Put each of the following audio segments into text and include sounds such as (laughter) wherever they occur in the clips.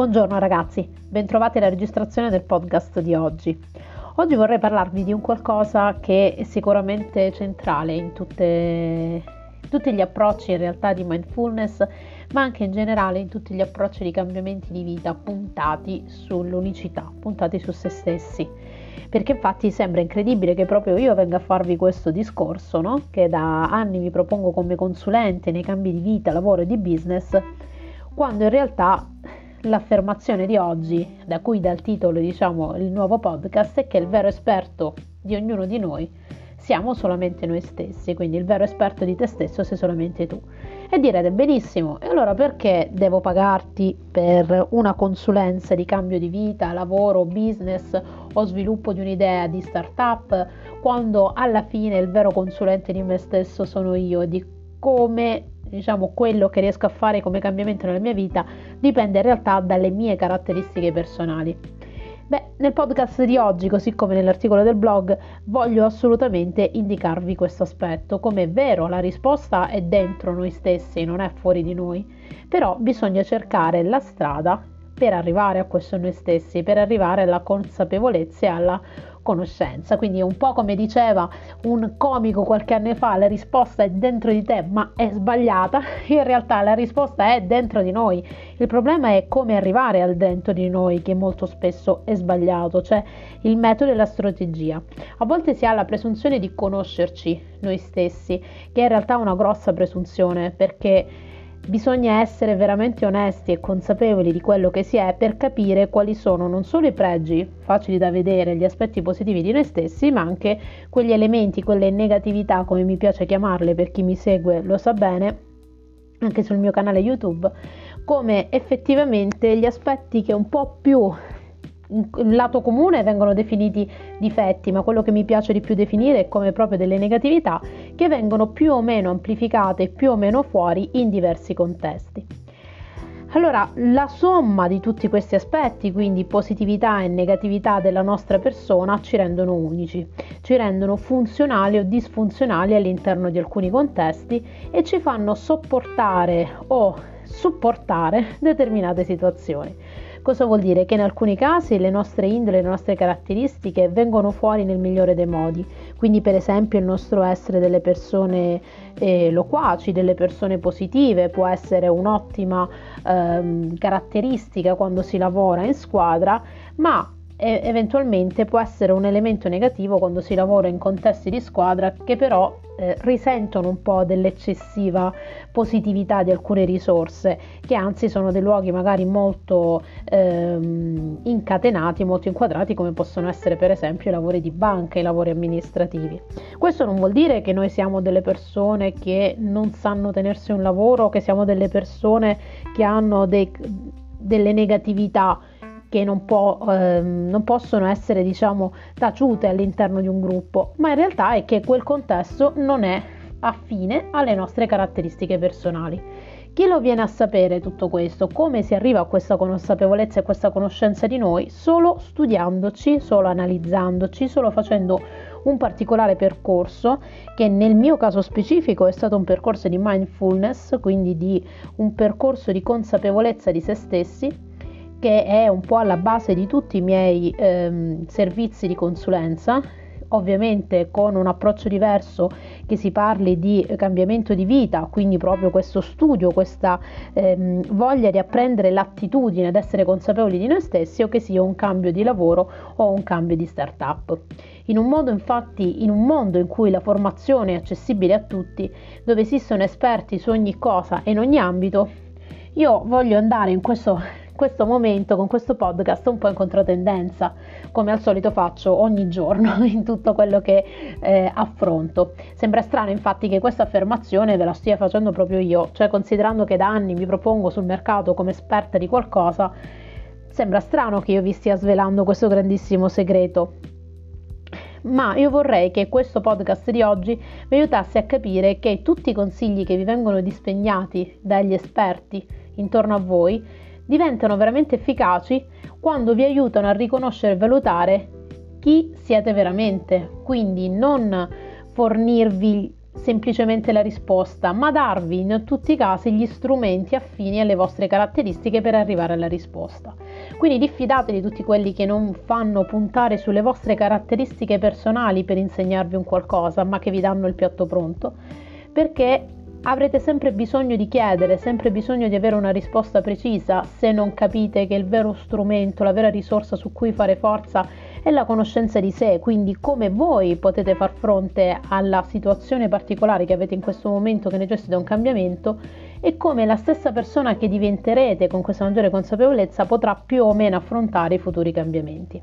Buongiorno ragazzi, bentrovati alla registrazione del podcast di oggi. Oggi vorrei parlarvi di un qualcosa che è sicuramente centrale in tutte, tutti gli approcci in realtà di mindfulness, ma anche in generale in tutti gli approcci di cambiamenti di vita puntati sull'unicità, puntati su se stessi. Perché infatti sembra incredibile che proprio io venga a farvi questo discorso, no? che da anni vi propongo come consulente nei cambi di vita, lavoro e di business, quando in realtà l'affermazione di oggi, da cui dà il titolo diciamo il nuovo podcast, è che il vero esperto di ognuno di noi siamo solamente noi stessi, quindi il vero esperto di te stesso sei solamente tu. E direte benissimo, e allora perché devo pagarti per una consulenza di cambio di vita, lavoro, business o sviluppo di un'idea di startup, quando alla fine il vero consulente di me stesso sono io e di come diciamo quello che riesco a fare come cambiamento nella mia vita dipende in realtà dalle mie caratteristiche personali. Beh, nel podcast di oggi, così come nell'articolo del blog, voglio assolutamente indicarvi questo aspetto. Come è vero, la risposta è dentro noi stessi, non è fuori di noi, però bisogna cercare la strada per arrivare a questo noi stessi, per arrivare alla consapevolezza e alla conoscenza. Quindi un po' come diceva un comico qualche anno fa, la risposta è dentro di te, ma è sbagliata. (laughs) In realtà la risposta è dentro di noi. Il problema è come arrivare al dentro di noi, che molto spesso è sbagliato, cioè il metodo e la strategia. A volte si ha la presunzione di conoscerci noi stessi, che è in realtà una grossa presunzione, perché Bisogna essere veramente onesti e consapevoli di quello che si è per capire quali sono non solo i pregi facili da vedere, gli aspetti positivi di noi stessi, ma anche quegli elementi, quelle negatività, come mi piace chiamarle per chi mi segue lo sa bene, anche sul mio canale YouTube, come effettivamente gli aspetti che un po' più in lato comune vengono definiti difetti, ma quello che mi piace di più definire è come proprio delle negatività che vengono più o meno amplificate più o meno fuori in diversi contesti. Allora, la somma di tutti questi aspetti, quindi positività e negatività della nostra persona, ci rendono unici, ci rendono funzionali o disfunzionali all'interno di alcuni contesti e ci fanno sopportare o supportare determinate situazioni. Cosa vuol dire? Che in alcuni casi le nostre indole, le nostre caratteristiche vengono fuori nel migliore dei modi, quindi per esempio il nostro essere delle persone eh, loquaci, delle persone positive, può essere un'ottima ehm, caratteristica quando si lavora in squadra, ma eventualmente può essere un elemento negativo quando si lavora in contesti di squadra che però eh, risentono un po' dell'eccessiva positività di alcune risorse, che anzi sono dei luoghi magari molto ehm, incatenati, molto inquadrati, come possono essere per esempio i lavori di banca, i lavori amministrativi. Questo non vuol dire che noi siamo delle persone che non sanno tenersi un lavoro, che siamo delle persone che hanno dei, delle negatività che non, può, ehm, non possono essere diciamo taciute all'interno di un gruppo, ma in realtà è che quel contesto non è affine alle nostre caratteristiche personali. Chi lo viene a sapere tutto questo? Come si arriva a questa consapevolezza e a questa conoscenza di noi? Solo studiandoci, solo analizzandoci, solo facendo un particolare percorso che nel mio caso specifico è stato un percorso di mindfulness, quindi di un percorso di consapevolezza di se stessi che è un po' alla base di tutti i miei ehm, servizi di consulenza, ovviamente con un approccio diverso che si parli di cambiamento di vita, quindi proprio questo studio, questa ehm, voglia di apprendere l'attitudine ad essere consapevoli di noi stessi o che sia un cambio di lavoro o un cambio di startup. In un modo infatti, in un mondo in cui la formazione è accessibile a tutti, dove esistono esperti su ogni cosa e in ogni ambito, io voglio andare in questo questo momento con questo podcast un po' in controtendenza, come al solito faccio ogni giorno (laughs) in tutto quello che eh, affronto. Sembra strano infatti che questa affermazione ve la stia facendo proprio io, cioè considerando che da anni mi propongo sul mercato come esperta di qualcosa, sembra strano che io vi stia svelando questo grandissimo segreto ma io vorrei che questo podcast di oggi vi aiutasse a capire che tutti i consigli che vi vengono dispegnati dagli esperti intorno a voi diventano veramente efficaci quando vi aiutano a riconoscere e valutare chi siete veramente, quindi non fornirvi semplicemente la risposta, ma darvi in tutti i casi gli strumenti affini alle vostre caratteristiche per arrivare alla risposta. Quindi diffidate di tutti quelli che non fanno puntare sulle vostre caratteristiche personali per insegnarvi un qualcosa, ma che vi danno il piatto pronto, perché avrete sempre bisogno di chiedere, sempre bisogno di avere una risposta precisa se non capite che il vero strumento, la vera risorsa su cui fare forza è la conoscenza di sé, quindi come voi potete far fronte alla situazione particolare che avete in questo momento che necessita un cambiamento e come la stessa persona che diventerete con questa maggiore consapevolezza potrà più o meno affrontare i futuri cambiamenti.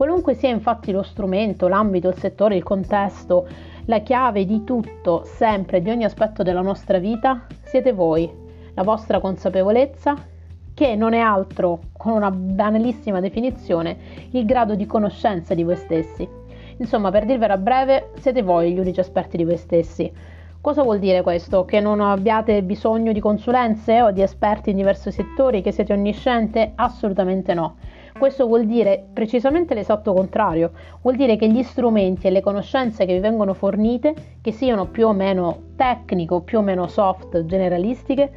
Qualunque sia infatti lo strumento, l'ambito, il settore, il contesto, la chiave di tutto, sempre, di ogni aspetto della nostra vita, siete voi, la vostra consapevolezza, che non è altro, con una banalissima definizione, il grado di conoscenza di voi stessi. Insomma, per dirvela breve, siete voi gli unici esperti di voi stessi. Cosa vuol dire questo? Che non abbiate bisogno di consulenze o di esperti in diversi settori, che siete onnisciente? Assolutamente no. Questo vuol dire precisamente l'esatto contrario, vuol dire che gli strumenti e le conoscenze che vi vengono fornite, che siano più o meno tecnico, più o meno soft, generalistiche,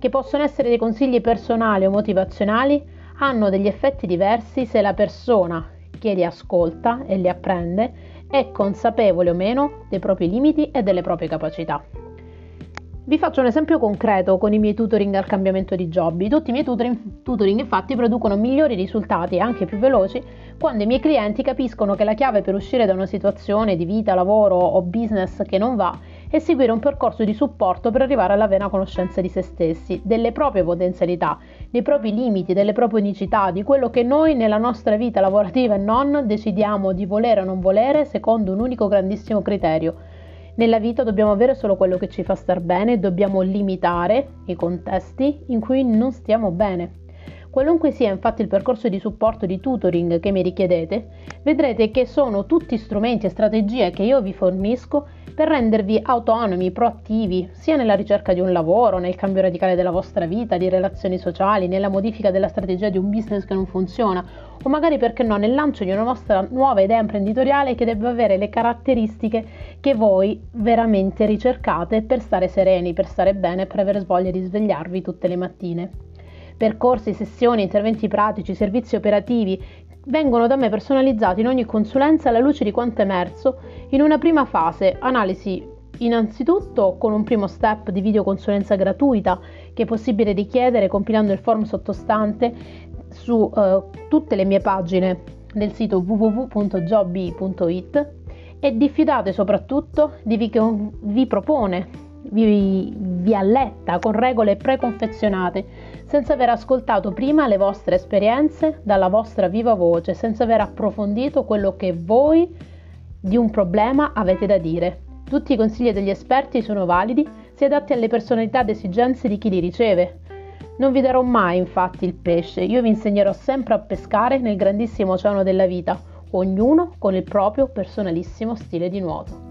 che possono essere dei consigli personali o motivazionali, hanno degli effetti diversi se la persona che li ascolta e li apprende è consapevole o meno dei propri limiti e delle proprie capacità. Vi faccio un esempio concreto con i miei tutoring al cambiamento di job. Tutti i miei tutoring, tutoring infatti producono migliori risultati e anche più veloci quando i miei clienti capiscono che la chiave per uscire da una situazione di vita, lavoro o business che non va è seguire un percorso di supporto per arrivare alla vera conoscenza di se stessi, delle proprie potenzialità, dei propri limiti, delle proprie unicità, di quello che noi nella nostra vita lavorativa e non decidiamo di volere o non volere secondo un unico grandissimo criterio nella vita dobbiamo avere solo quello che ci fa star bene dobbiamo limitare i contesti in cui non stiamo bene. Qualunque sia infatti il percorso di supporto di tutoring che mi richiedete, vedrete che sono tutti strumenti e strategie che io vi fornisco per rendervi autonomi, proattivi, sia nella ricerca di un lavoro, nel cambio radicale della vostra vita, di relazioni sociali, nella modifica della strategia di un business che non funziona, o magari perché no, nel lancio di una vostra nuova idea imprenditoriale che deve avere le caratteristiche che voi veramente ricercate per stare sereni, per stare bene, per avere voglia di svegliarvi tutte le mattine percorsi, sessioni, interventi pratici, servizi operativi vengono da me personalizzati in ogni consulenza alla luce di quanto emerso in una prima fase, analisi innanzitutto con un primo step di videoconsulenza gratuita che è possibile richiedere compilando il form sottostante su eh, tutte le mie pagine del sito www.jobby.it e diffidate soprattutto di chi vi propone vi, vi alletta con regole preconfezionate, senza aver ascoltato prima le vostre esperienze dalla vostra viva voce, senza aver approfondito quello che voi di un problema avete da dire. Tutti i consigli degli esperti sono validi se adatti alle personalità ed esigenze di chi li riceve. Non vi darò mai infatti il pesce, io vi insegnerò sempre a pescare nel grandissimo oceano della vita, ognuno con il proprio personalissimo stile di nuoto.